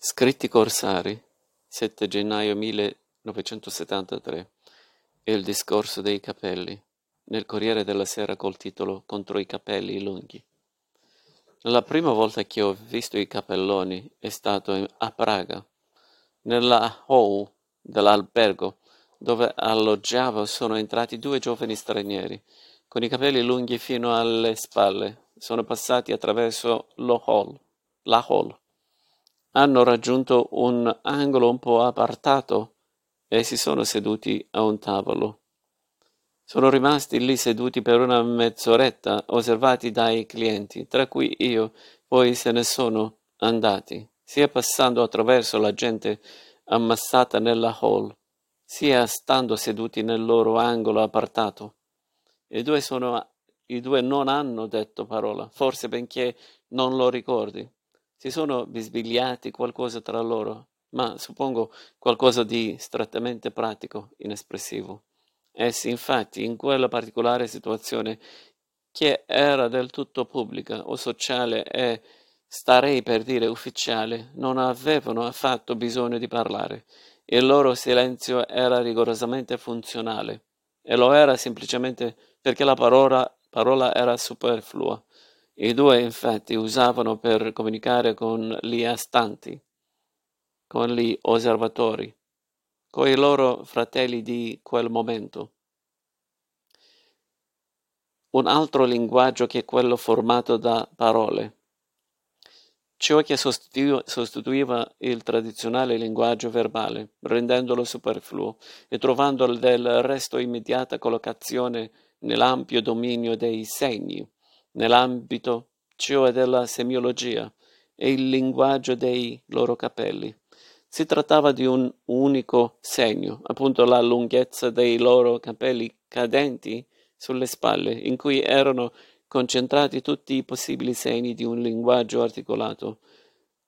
Scritti Corsari, 7 gennaio 1973. Il discorso dei capelli, nel Corriere della Sera col titolo Contro i capelli lunghi. La prima volta che ho visto i capelloni è stato a Praga, nella hall dell'albergo dove alloggiavo sono entrati due giovani stranieri, con i capelli lunghi fino alle spalle. Sono passati attraverso lo hall, la hall. Hanno raggiunto un angolo un po' apartato e si sono seduti a un tavolo. Sono rimasti lì seduti per una mezz'oretta, osservati dai clienti, tra cui io, poi se ne sono andati, sia passando attraverso la gente ammassata nella hall sia stando seduti nel loro angolo apartato. I due, sono, I due non hanno detto parola, forse benché non lo ricordi. Si sono bisbigliati qualcosa tra loro, ma suppongo qualcosa di strettamente pratico, inespressivo. Essi, infatti, in quella particolare situazione, che era del tutto pubblica o sociale e starei per dire ufficiale, non avevano affatto bisogno di parlare il loro silenzio era rigorosamente funzionale, e lo era semplicemente perché la parola, parola era superflua. I due infatti usavano per comunicare con gli astanti, con gli osservatori, con i loro fratelli di quel momento. Un altro linguaggio che quello formato da parole ciò che sostituiva il tradizionale linguaggio verbale, rendendolo superfluo e trovando del resto immediata collocazione nell'ampio dominio dei segni, nell'ambito cioè della semiologia e il linguaggio dei loro capelli. Si trattava di un unico segno, appunto la lunghezza dei loro capelli cadenti sulle spalle, in cui erano concentrati tutti i possibili segni di un linguaggio articolato.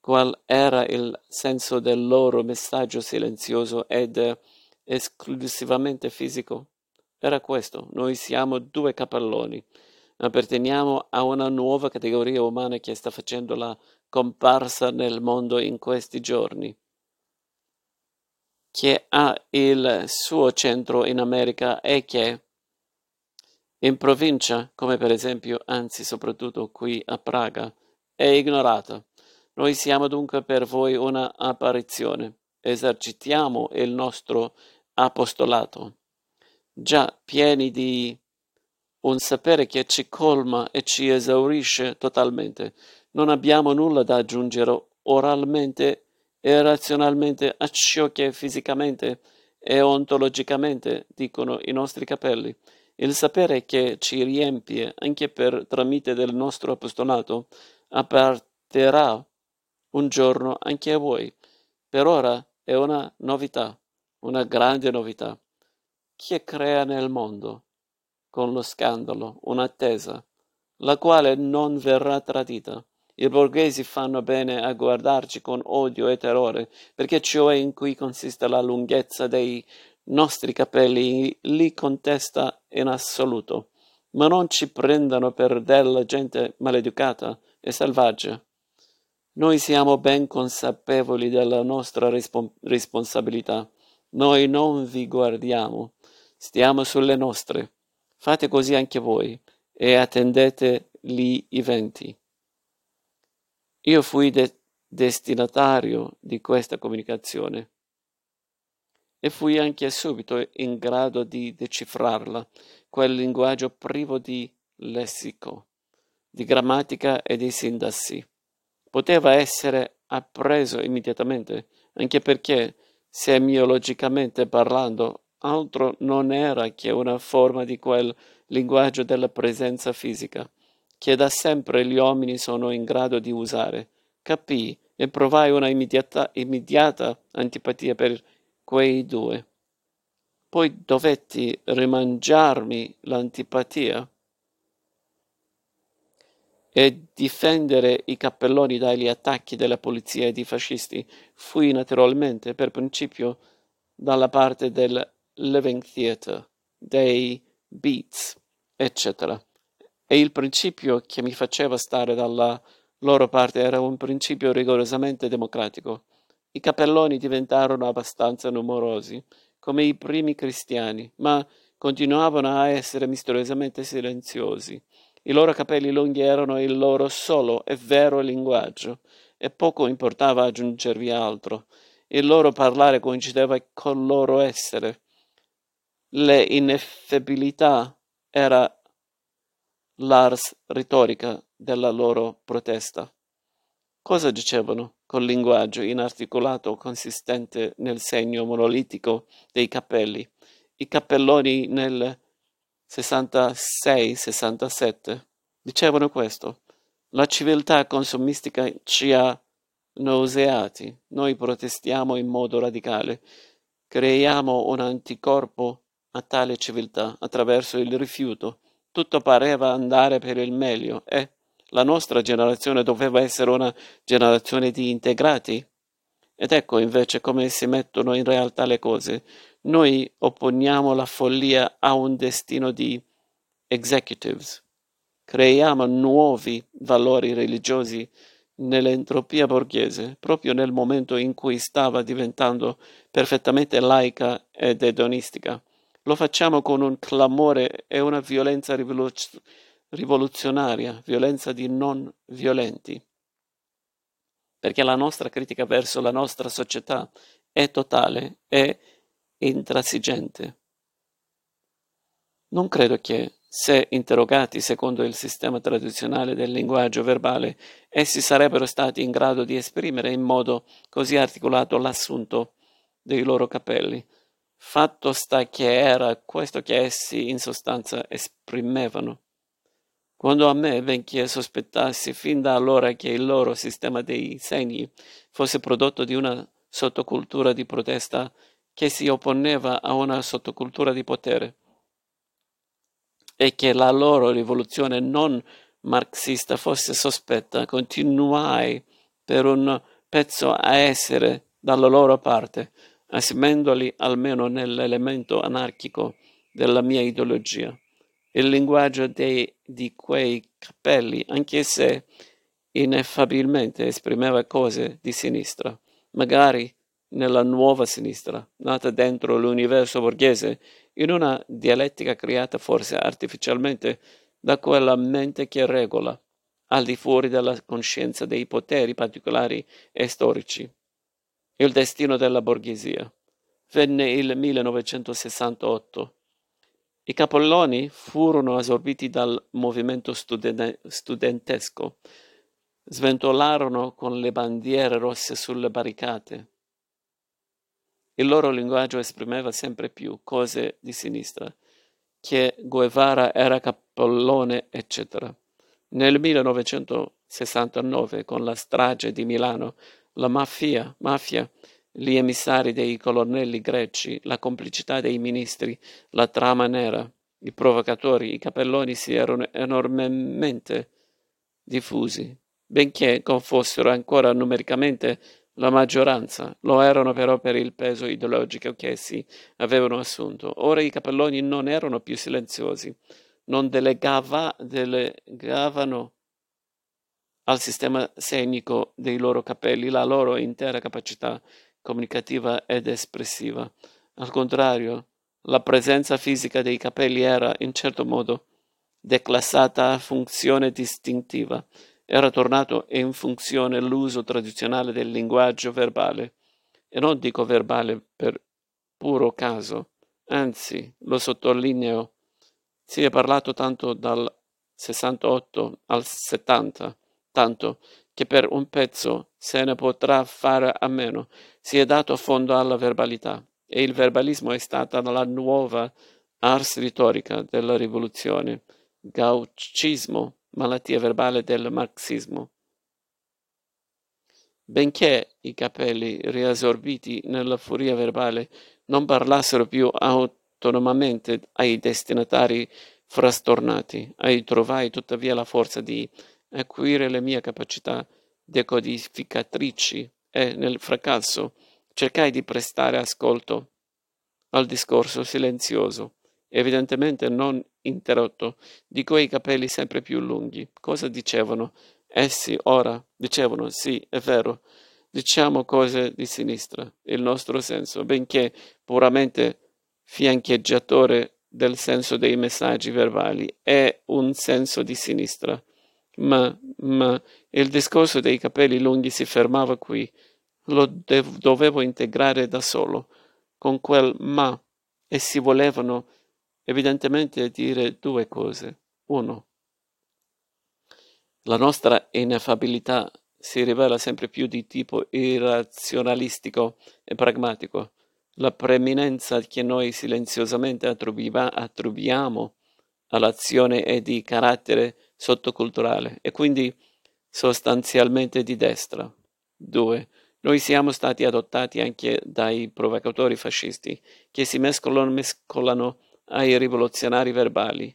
Qual era il senso del loro messaggio silenzioso ed esclusivamente fisico? Era questo, noi siamo due capelloni, apparteniamo a una nuova categoria umana che sta facendo la comparsa nel mondo in questi giorni, che ha il suo centro in America e che in provincia, come per esempio, anzi soprattutto qui a Praga, è ignorata. Noi siamo dunque per voi una apparizione. Esercitiamo il nostro apostolato, già pieni di un sapere che ci colma e ci esaurisce totalmente. Non abbiamo nulla da aggiungere oralmente e razionalmente a ciò che fisicamente e ontologicamente dicono i nostri capelli. Il sapere che ci riempie anche per tramite del nostro apostolato apparterà un giorno anche a voi. Per ora è una novità, una grande novità, che crea nel mondo, con lo scandalo, un'attesa, la quale non verrà tradita. I borghesi fanno bene a guardarci con odio e terrore, perché ciò in cui consiste la lunghezza dei nostri capelli li contesta in assoluto, ma non ci prendano per della gente maleducata e selvaggia. Noi siamo ben consapevoli della nostra rispo- responsabilità. Noi non vi guardiamo, stiamo sulle nostre. Fate così anche voi e attendete gli eventi. Io fui de- destinatario di questa comunicazione e fui anche subito in grado di decifrarla, quel linguaggio privo di lessico, di grammatica e di sindassi. Poteva essere appreso immediatamente, anche perché, semiologicamente parlando, altro non era che una forma di quel linguaggio della presenza fisica, che da sempre gli uomini sono in grado di usare. Capii e provai una immediata, immediata antipatia per quei due. Poi dovetti rimangiarmi l'antipatia e difendere i cappelloni dagli attacchi della polizia e dei fascisti. Fui naturalmente, per principio, dalla parte del Living Theatre, dei Beats, eccetera. E il principio che mi faceva stare dalla loro parte era un principio rigorosamente democratico I cappelloni diventarono abbastanza numerosi, come i primi cristiani, ma continuavano a essere misteriosamente silenziosi. I loro capelli lunghi erano il loro solo e vero linguaggio, e poco importava aggiungervi altro. Il loro parlare coincideva col loro essere. Le ineffabilità era l'ars retorica della loro protesta. Cosa dicevano col linguaggio inarticolato consistente nel segno monolitico dei cappelli? I cappelloni nel 66-67 dicevano questo. La civiltà consumistica ci ha nauseati. Noi protestiamo in modo radicale. Creiamo un anticorpo a tale civiltà attraverso il rifiuto. Tutto pareva andare per il meglio e la nostra generazione doveva essere una generazione di integrati. Ed ecco invece come si mettono in realtà le cose. Noi opponiamo la follia a un destino di executives. Creiamo nuovi valori religiosi nell'entropia borghese, proprio nel momento in cui stava diventando perfettamente laica ed edonistica. Lo facciamo con un clamore e una violenza rivoluzionaria violenza di non violenti. Perché la nostra critica verso la nostra società è totale, è intransigente. Non credo che, se interrogati secondo il sistema tradizionale del linguaggio verbale, essi sarebbero stati in grado di esprimere in modo così articolato l'assunto dei loro capelli. Fatto sta che era questo che essi in sostanza esprimevano. Quando a me benché sospettassi fin da allora che il loro sistema dei segni fosse prodotto di una sottocultura di protesta che si opponeva a una sottocultura di potere e che la loro rivoluzione non marxista fosse sospetta, continuai per un pezzo a essere dalla loro parte, assumendoli almeno nell'elemento anarchico della mia ideologia il linguaggio dei, di quei cappelli, anche se ineffabilmente esprimeva cose di sinistra, magari nella nuova sinistra, nata dentro l'universo borghese, in una dialettica creata forse artificialmente da quella mente che regola, al di fuori della coscienza dei poteri particolari e storici. Il destino della borghesia. Venne il 1968 i Cappelloni furono assorbiti dal movimento studentesco, sventolarono con le bandiere rosse sulle barricate. Il loro linguaggio esprimeva sempre più cose di sinistra, che Guevara era cappellone, eccetera. Nel 1969, con la strage di Milano, la mafia, mafia gli emissari dei colonnelli greci, la complicità dei ministri, la trama nera, i provocatori, i capelloni si erano enormemente diffusi, benché fossero ancora numericamente la maggioranza, lo erano però per il peso ideologico che essi avevano assunto. Ora i capelloni non erano più silenziosi, non delegava, delegavano al sistema scenico dei loro capelli la loro intera capacità comunicativa ed espressiva. Al contrario, la presenza fisica dei capelli era, in certo modo, declassata a funzione distintiva. Era tornato in funzione l'uso tradizionale del linguaggio verbale. E non dico verbale per puro caso, anzi, lo sottolineo. Si è parlato tanto dal 68 al 70, tanto che per un pezzo se ne potrà fare a meno, si è dato fondo alla verbalità e il verbalismo è stata la nuova ars retorica della rivoluzione, gauchismo, malattia verbale del marxismo. Benché i capelli riassorbiti nella furia verbale non parlassero più autonomamente ai destinatari frastornati, ai trovai tuttavia la forza di acuire le mie capacità decodificatrici e nel fracasso cercai di prestare ascolto al discorso silenzioso, evidentemente non interrotto, di quei capelli sempre più lunghi. Cosa dicevano? Essi ora dicevano sì, è vero, diciamo cose di sinistra, il nostro senso, benché puramente fiancheggiatore del senso dei messaggi verbali, è un senso di sinistra. Ma, ma il discorso dei capelli lunghi si fermava qui, lo dev- dovevo integrare da solo, con quel ma, e si volevano evidentemente dire due cose. Uno, la nostra ineffabilità si rivela sempre più di tipo irrazionalistico e pragmatico. La preminenza che noi silenziosamente attribuiamo all'azione è di carattere sottoculturale e quindi sostanzialmente di destra. 2. Noi siamo stati adottati anche dai provocatori fascisti che si mescolano, mescolano ai rivoluzionari verbali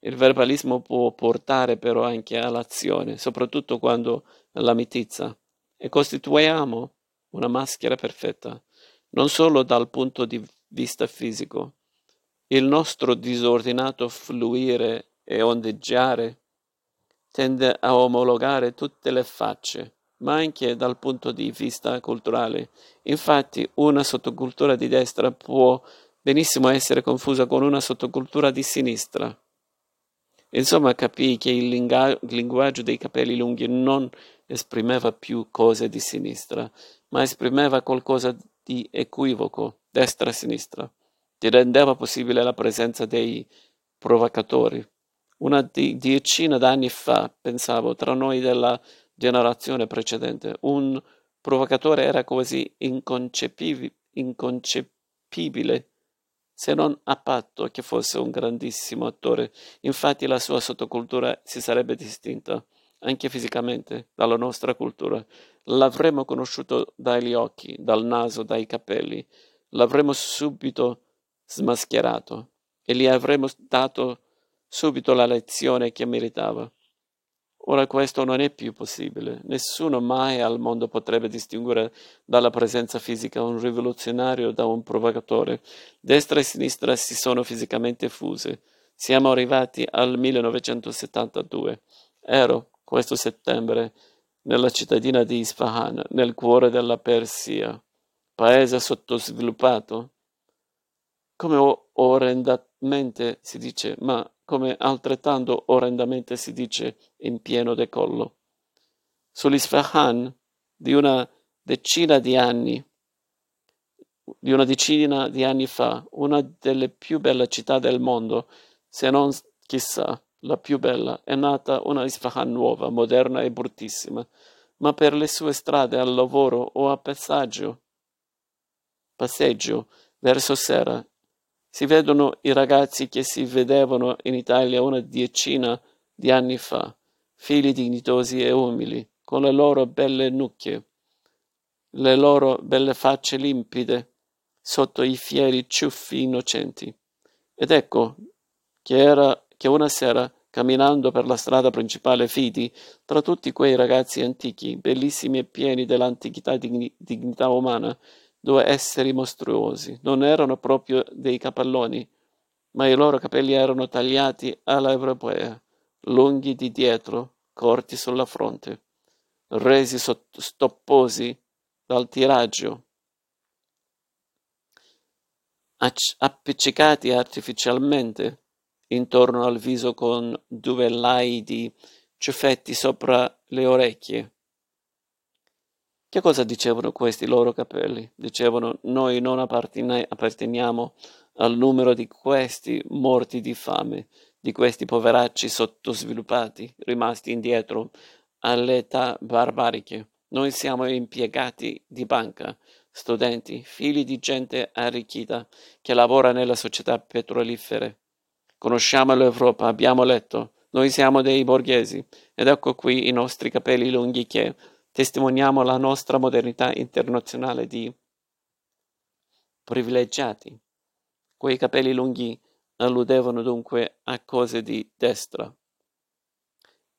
il verbalismo può portare però anche all'azione, soprattutto quando la mitizza, e costituiamo una maschera perfetta, non solo dal punto di vista fisico. Il nostro disordinato fluire e ondeggiare tende a omologare tutte le facce, ma anche dal punto di vista culturale. Infatti una sottocultura di destra può benissimo essere confusa con una sottocultura di sinistra. Insomma, capii che il linguaggio dei capelli lunghi non esprimeva più cose di sinistra, ma esprimeva qualcosa di equivoco, destra-sinistra. Ti rendeva possibile la presenza dei provocatori. Una di, decina d'anni fa, pensavo, tra noi della generazione precedente, un provocatore era così inconcepibile se non a patto che fosse un grandissimo attore. Infatti la sua sottocultura si sarebbe distinta, anche fisicamente, dalla nostra cultura. L'avremmo conosciuto dagli occhi, dal naso, dai capelli. L'avremmo subito smascherato e gli avremmo dato subito la lezione che meritava. Ora questo non è più possibile. Nessuno mai al mondo potrebbe distinguere dalla presenza fisica un rivoluzionario da un provocatore. Destra e sinistra si sono fisicamente fuse. Siamo arrivati al 1972. Ero, questo settembre, nella cittadina di Isfahan, nel cuore della Persia, paese sottosviluppato. Come orrendamente si dice, ma come altrettanto orrendamente si dice in pieno decollo. Sull'Isfahan di una decina di anni, di una decina di anni fa, una delle più belle città del mondo, se non chissà la più bella, è nata una Isfahan nuova, moderna e bruttissima, ma per le sue strade al lavoro o a passaggio, passeggio verso sera si vedono i ragazzi che si vedevano in Italia una decina di anni fa, figli dignitosi e umili, con le loro belle nucchie, le loro belle facce limpide, sotto i fieri ciuffi innocenti. Ed ecco che era che una sera, camminando per la strada principale Fidi, tra tutti quei ragazzi antichi, bellissimi e pieni dell'antichità dignità umana, due esseri mostruosi. Non erano proprio dei capalloni, ma i loro capelli erano tagliati alla europea, lunghi di dietro, corti sulla fronte, resi stopposi dal tiraggio, appiccicati artificialmente intorno al viso con duvellai di ciuffetti sopra le orecchie che cosa dicevano questi loro capelli? Dicevano noi non apparteniamo al numero di questi morti di fame, di questi poveracci sottosviluppati, rimasti indietro alle età barbariche. Noi siamo impiegati di banca, studenti, figli di gente arricchita che lavora nelle società petrolifere. Conosciamo l'Europa, abbiamo letto, noi siamo dei borghesi ed ecco qui i nostri capelli lunghi che testimoniamo la nostra modernità internazionale di privilegiati. Quei capelli lunghi alludevano dunque a cose di destra.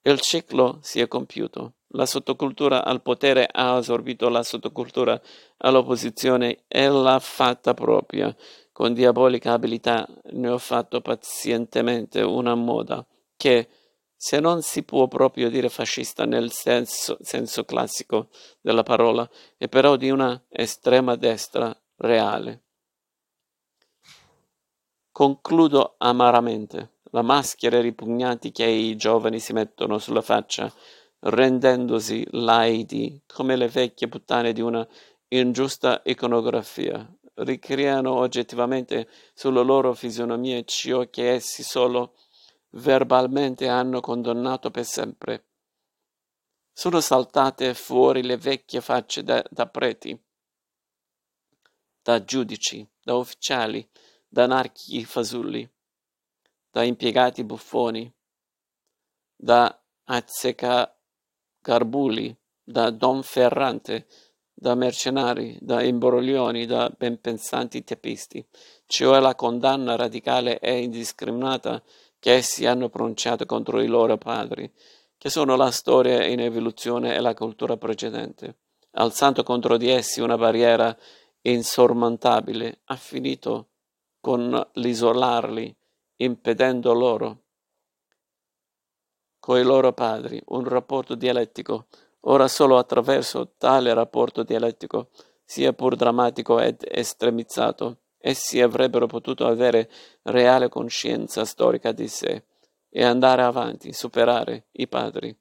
Il ciclo si è compiuto. La sottocultura al potere ha assorbito la sottocultura all'opposizione e l'ha fatta propria. Con diabolica abilità ne ho fatto pazientemente una moda che, se non si può proprio dire fascista nel senso, senso classico della parola, è però di una estrema destra reale. Concludo amaramente. La maschera ripugnanti che i giovani si mettono sulla faccia, rendendosi laidi come le vecchie puttane di una ingiusta iconografia, ricreano oggettivamente sulla loro fisionomia ciò che essi solo verbalmente hanno condannato per sempre. Sono saltate fuori le vecchie facce da, da preti, da giudici, da ufficiali, da anarchi fasulli, da impiegati buffoni, da azzecagarbuli, da Don Ferrante, da mercenari, da imbroglioni, da benpensanti teppisti, cioè la condanna radicale e indiscriminata che essi hanno pronunciato contro i loro padri, che sono la storia in evoluzione e la cultura precedente, alzando contro di essi una barriera insormontabile, ha finito con l'isolarli, impedendo loro, coi loro padri, un rapporto dialettico. Ora solo attraverso tale rapporto dialettico, sia pur drammatico ed estremizzato, essi avrebbero potuto avere reale coscienza storica di sé e andare avanti, superare i padri.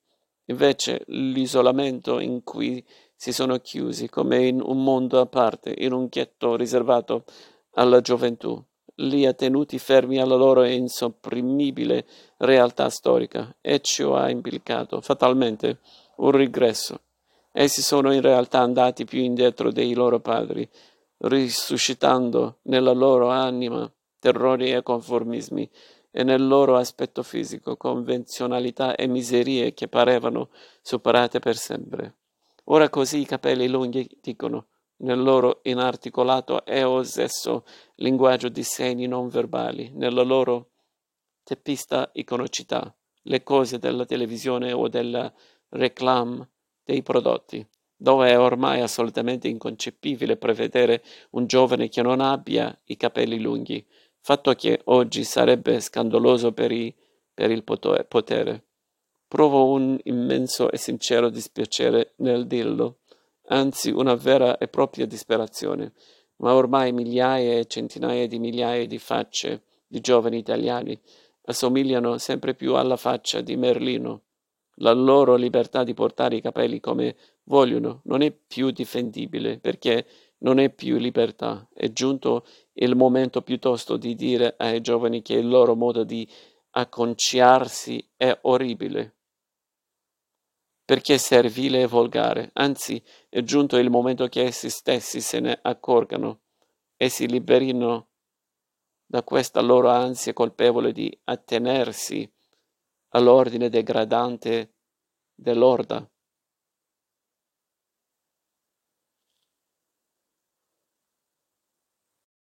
Invece l'isolamento in cui si sono chiusi come in un mondo a parte, in un ghetto riservato alla gioventù, li ha tenuti fermi alla loro insopprimibile realtà storica e ciò ha implicato fatalmente un regresso. Essi sono in realtà andati più indietro dei loro padri, risuscitando nella loro anima terrori e conformismi e nel loro aspetto fisico convenzionalità e miserie che parevano superate per sempre. Ora così i capelli lunghi dicono, nel loro inarticolato e ossesso linguaggio di segni non verbali, nella loro teppista iconocità, le cose della televisione o della reclame dei prodotti dove è ormai assolutamente inconcepibile prevedere un giovane che non abbia i capelli lunghi, fatto che oggi sarebbe scandaloso per, i, per il potere. Provo un immenso e sincero dispiacere nel dirlo, anzi una vera e propria disperazione, ma ormai migliaia e centinaia di migliaia di facce di giovani italiani assomigliano sempre più alla faccia di Merlino. La loro libertà di portare i capelli come vogliono non è più difendibile perché non è più libertà. È giunto il momento piuttosto di dire ai giovani che il loro modo di acconciarsi è orribile. Perché è servile e volgare, anzi è giunto il momento che essi stessi se ne accorgano e si liberino da questa loro ansia colpevole di attenersi all'ordine degradante dell'orda